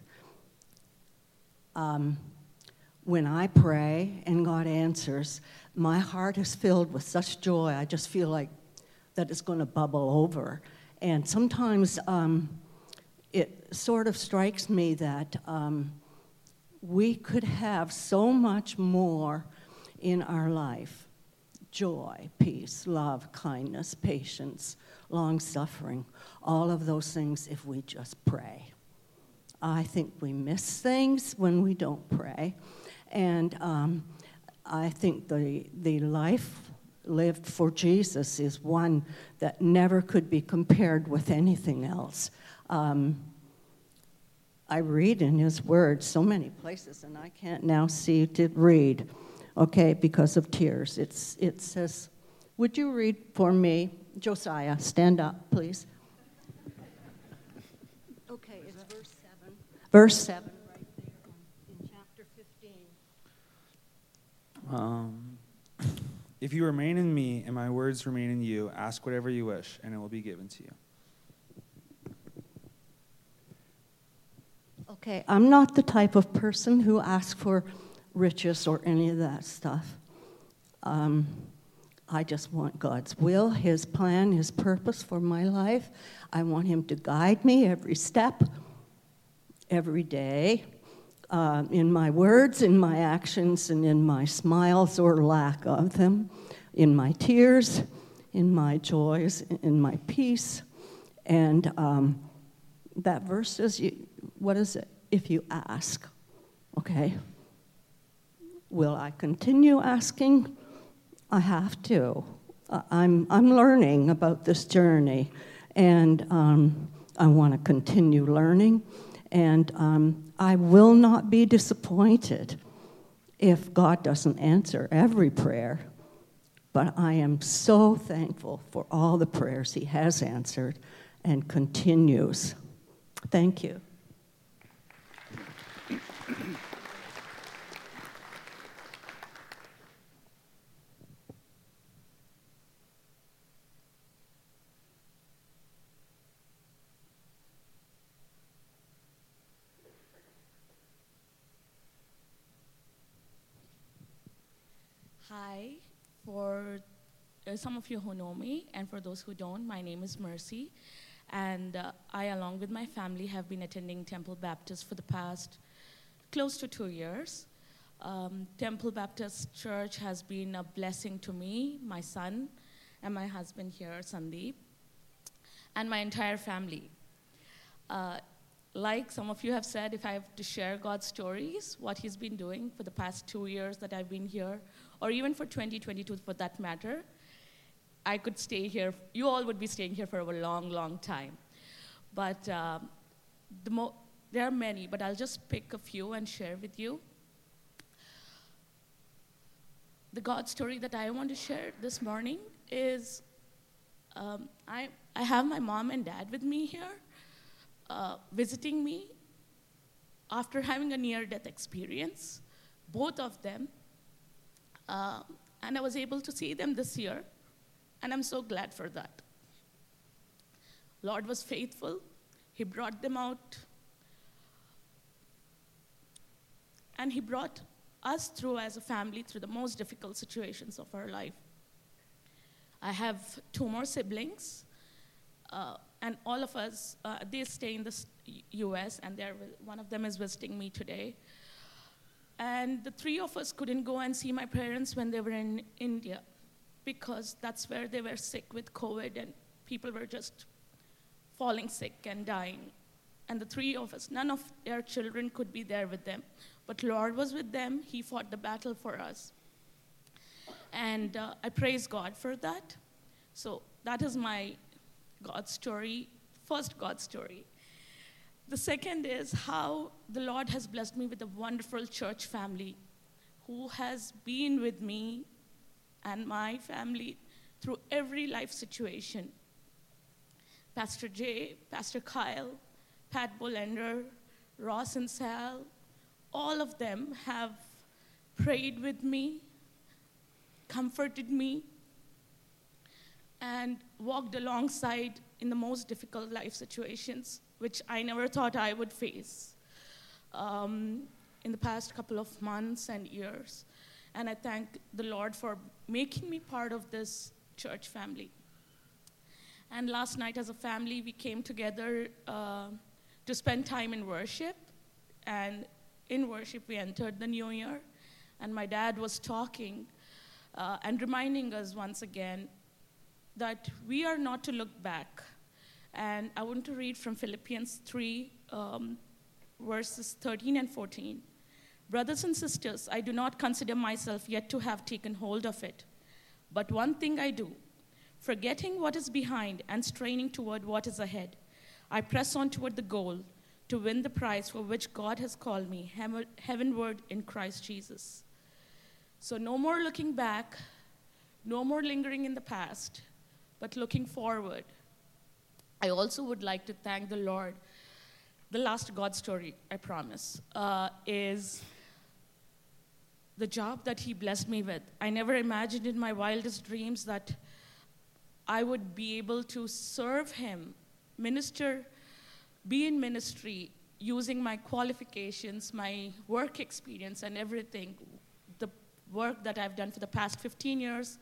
Um, when I pray and God answers, my heart is filled with such joy. I just feel like that it's going to bubble over. And sometimes um, it sort of strikes me that um, we could have so much more in our life joy, peace, love, kindness, patience, long suffering, all of those things if we just pray. I think we miss things when we don't pray. And um, I think the, the life lived for Jesus is one that never could be compared with anything else. Um, I read in his word so many places, and I can't now see to read, okay, because of tears. It's, it says, Would you read for me? Josiah, stand up, please. Okay, it's verse 7. Verse 7, right there in chapter 15. Um, if you remain in me and my words remain in you, ask whatever you wish, and it will be given to you. Okay, I'm not the type of person who asks for riches or any of that stuff. Um, I just want God's will, His plan, His purpose for my life. I want Him to guide me every step, every day, uh, in my words, in my actions, and in my smiles or lack of them, in my tears, in my joys, in my peace. And um, that verse says, you, what is it? If you ask, okay? Will I continue asking? I have to. I'm, I'm learning about this journey, and um, I want to continue learning. And um, I will not be disappointed if God doesn't answer every prayer. But I am so thankful for all the prayers He has answered and continues. Thank you. Hi, for uh, some of you who know me, and for those who don't, my name is Mercy. And uh, I, along with my family, have been attending Temple Baptist for the past close to two years. Um, Temple Baptist Church has been a blessing to me, my son, and my husband here, Sandeep, and my entire family. Uh, like some of you have said, if I have to share God's stories, what He's been doing for the past two years that I've been here, or even for 2022 for that matter, I could stay here. You all would be staying here for a long, long time. But um, the mo- there are many, but I'll just pick a few and share with you. The God story that I want to share this morning is um, I, I have my mom and dad with me here, uh, visiting me after having a near death experience, both of them. Uh, and I was able to see them this year, and I'm so glad for that. Lord was faithful. He brought them out. And He brought us through as a family through the most difficult situations of our life. I have two more siblings, uh, and all of us, uh, they stay in the US, and one of them is visiting me today. And the three of us couldn't go and see my parents when they were in India because that's where they were sick with COVID and people were just falling sick and dying. And the three of us, none of their children could be there with them. But Lord was with them. He fought the battle for us. And uh, I praise God for that. So that is my God story, first God story. The second is how the Lord has blessed me with a wonderful church family who has been with me and my family through every life situation. Pastor Jay, Pastor Kyle, Pat Bolender, Ross and Sal, all of them have prayed with me, comforted me, and walked alongside in the most difficult life situations which I never thought I would face um, in the past couple of months and years. And I thank the Lord for making me part of this church family. And last night, as a family, we came together uh, to spend time in worship. And in worship, we entered the new year, and my dad was talking uh, and reminding us once again that we are not to look back. And I want to read from Philippians 3, um, verses 13 and 14. Brothers and sisters, I do not consider myself yet to have taken hold of it. But one thing I do, forgetting what is behind and straining toward what is ahead, I press on toward the goal to win the prize for which God has called me heavenward in Christ Jesus. So, no more looking back, no more lingering in the past, but looking forward. I also would like to thank the Lord. The last God story, I promise, uh, is the job that He blessed me with. I never imagined in my wildest dreams that I would be able to serve Him, minister, be in ministry using my qualifications, my work experience, and everything. The work that I've done for the past 15 years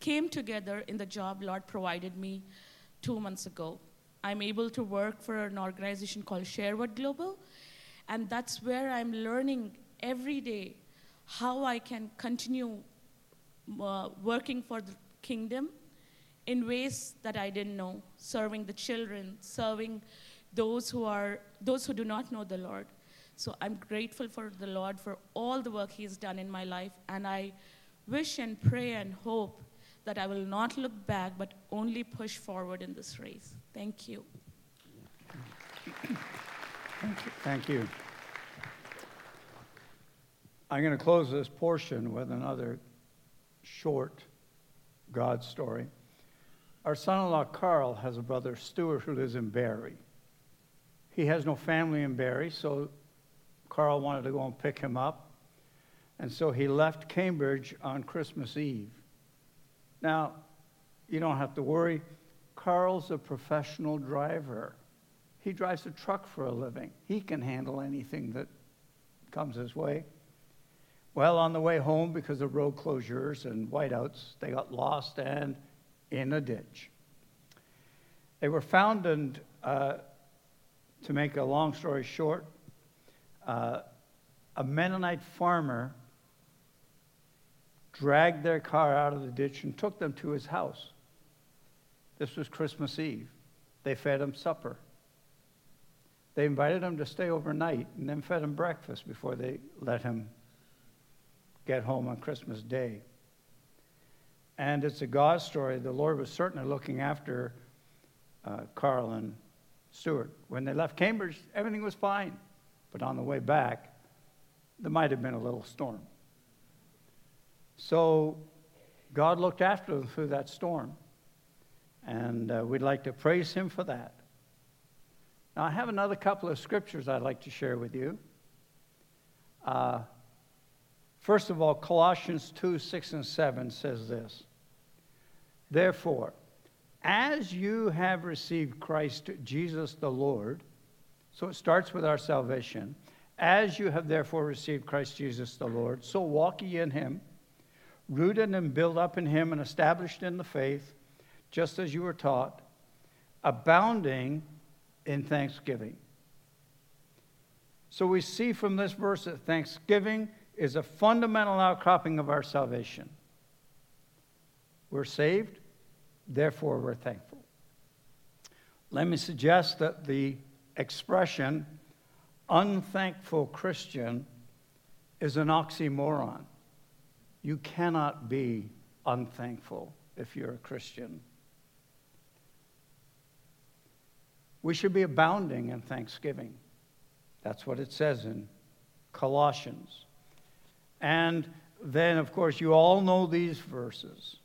came together in the job Lord provided me two months ago. I'm able to work for an organization called Sherwood Global, and that's where I'm learning every day how I can continue uh, working for the kingdom in ways that I didn't know, serving the children, serving those who are those who do not know the Lord. So I'm grateful for the Lord for all the work He's done in my life, and I wish and pray and hope that I will not look back, but only push forward in this race. Thank you. Thank you. Thank you. I'm going to close this portion with another short God story. Our son in law, Carl, has a brother, Stuart, who lives in Barrie. He has no family in Barrie, so Carl wanted to go and pick him up. And so he left Cambridge on Christmas Eve. Now, you don't have to worry. Carl's a professional driver. He drives a truck for a living. He can handle anything that comes his way. Well, on the way home, because of road closures and whiteouts, they got lost and in a ditch. They were found, and uh, to make a long story short, uh, a Mennonite farmer dragged their car out of the ditch and took them to his house. This was Christmas Eve. They fed him supper. They invited him to stay overnight and then fed him breakfast before they let him get home on Christmas Day. And it's a God story. The Lord was certainly looking after uh, Carl and Stuart. When they left Cambridge, everything was fine. But on the way back, there might have been a little storm. So God looked after them through that storm. And uh, we'd like to praise Him for that. Now, I have another couple of scriptures I'd like to share with you. Uh, First of all, Colossians 2 6 and 7 says this Therefore, as you have received Christ Jesus the Lord, so it starts with our salvation. As you have therefore received Christ Jesus the Lord, so walk ye in him, rooted and built up in him and established in the faith, just as you were taught, abounding in thanksgiving. So we see from this verse that thanksgiving is a fundamental outcropping of our salvation. We're saved, therefore we're thankful. Let me suggest that the expression unthankful Christian is an oxymoron. You cannot be unthankful if you're a Christian. We should be abounding in thanksgiving. That's what it says in Colossians. And then, of course, you all know these verses.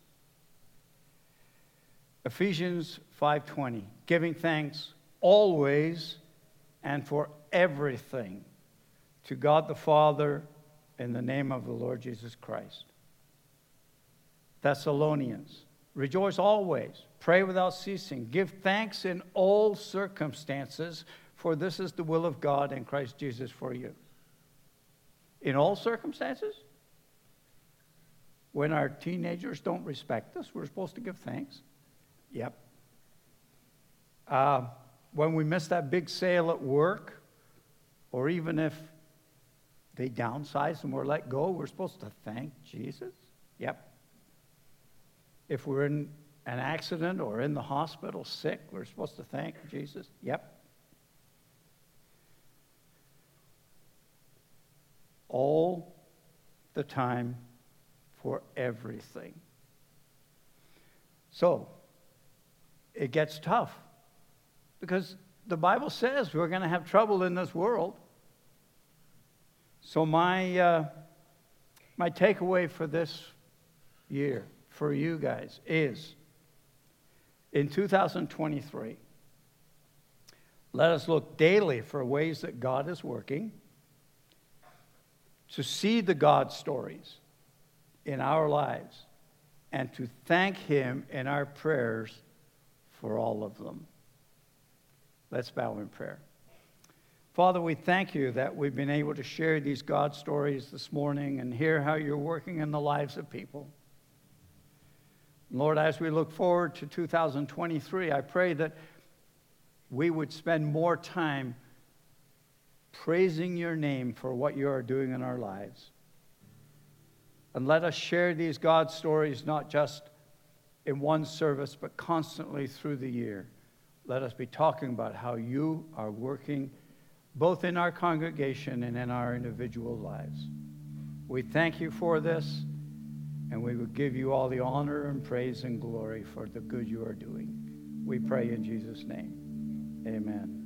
Ephesians 5:20, giving thanks always and for everything to God the Father in the name of the Lord Jesus Christ. Thessalonians, rejoice always, pray without ceasing, give thanks in all circumstances, for this is the will of God in Christ Jesus for you in all circumstances? When our teenagers don't respect us, we're supposed to give thanks. Yep. Uh, when we miss that big sale at work, or even if they downsized and were let go, we're supposed to thank Jesus? Yep. If we're in an accident or in the hospital sick, we're supposed to thank Jesus? Yep. All the time for everything. So, it gets tough because the Bible says we're going to have trouble in this world. So, my, uh, my takeaway for this year, for you guys, is in 2023, let us look daily for ways that God is working, to see the God stories in our lives, and to thank Him in our prayers for all of them. Let's bow in prayer. Father, we thank you that we've been able to share these God stories this morning and hear how you're working in the lives of people. Lord, as we look forward to 2023, I pray that we would spend more time praising your name for what you are doing in our lives. And let us share these God stories not just in one service, but constantly through the year. Let us be talking about how you are working both in our congregation and in our individual lives. We thank you for this, and we will give you all the honor and praise and glory for the good you are doing. We pray in Jesus' name. Amen.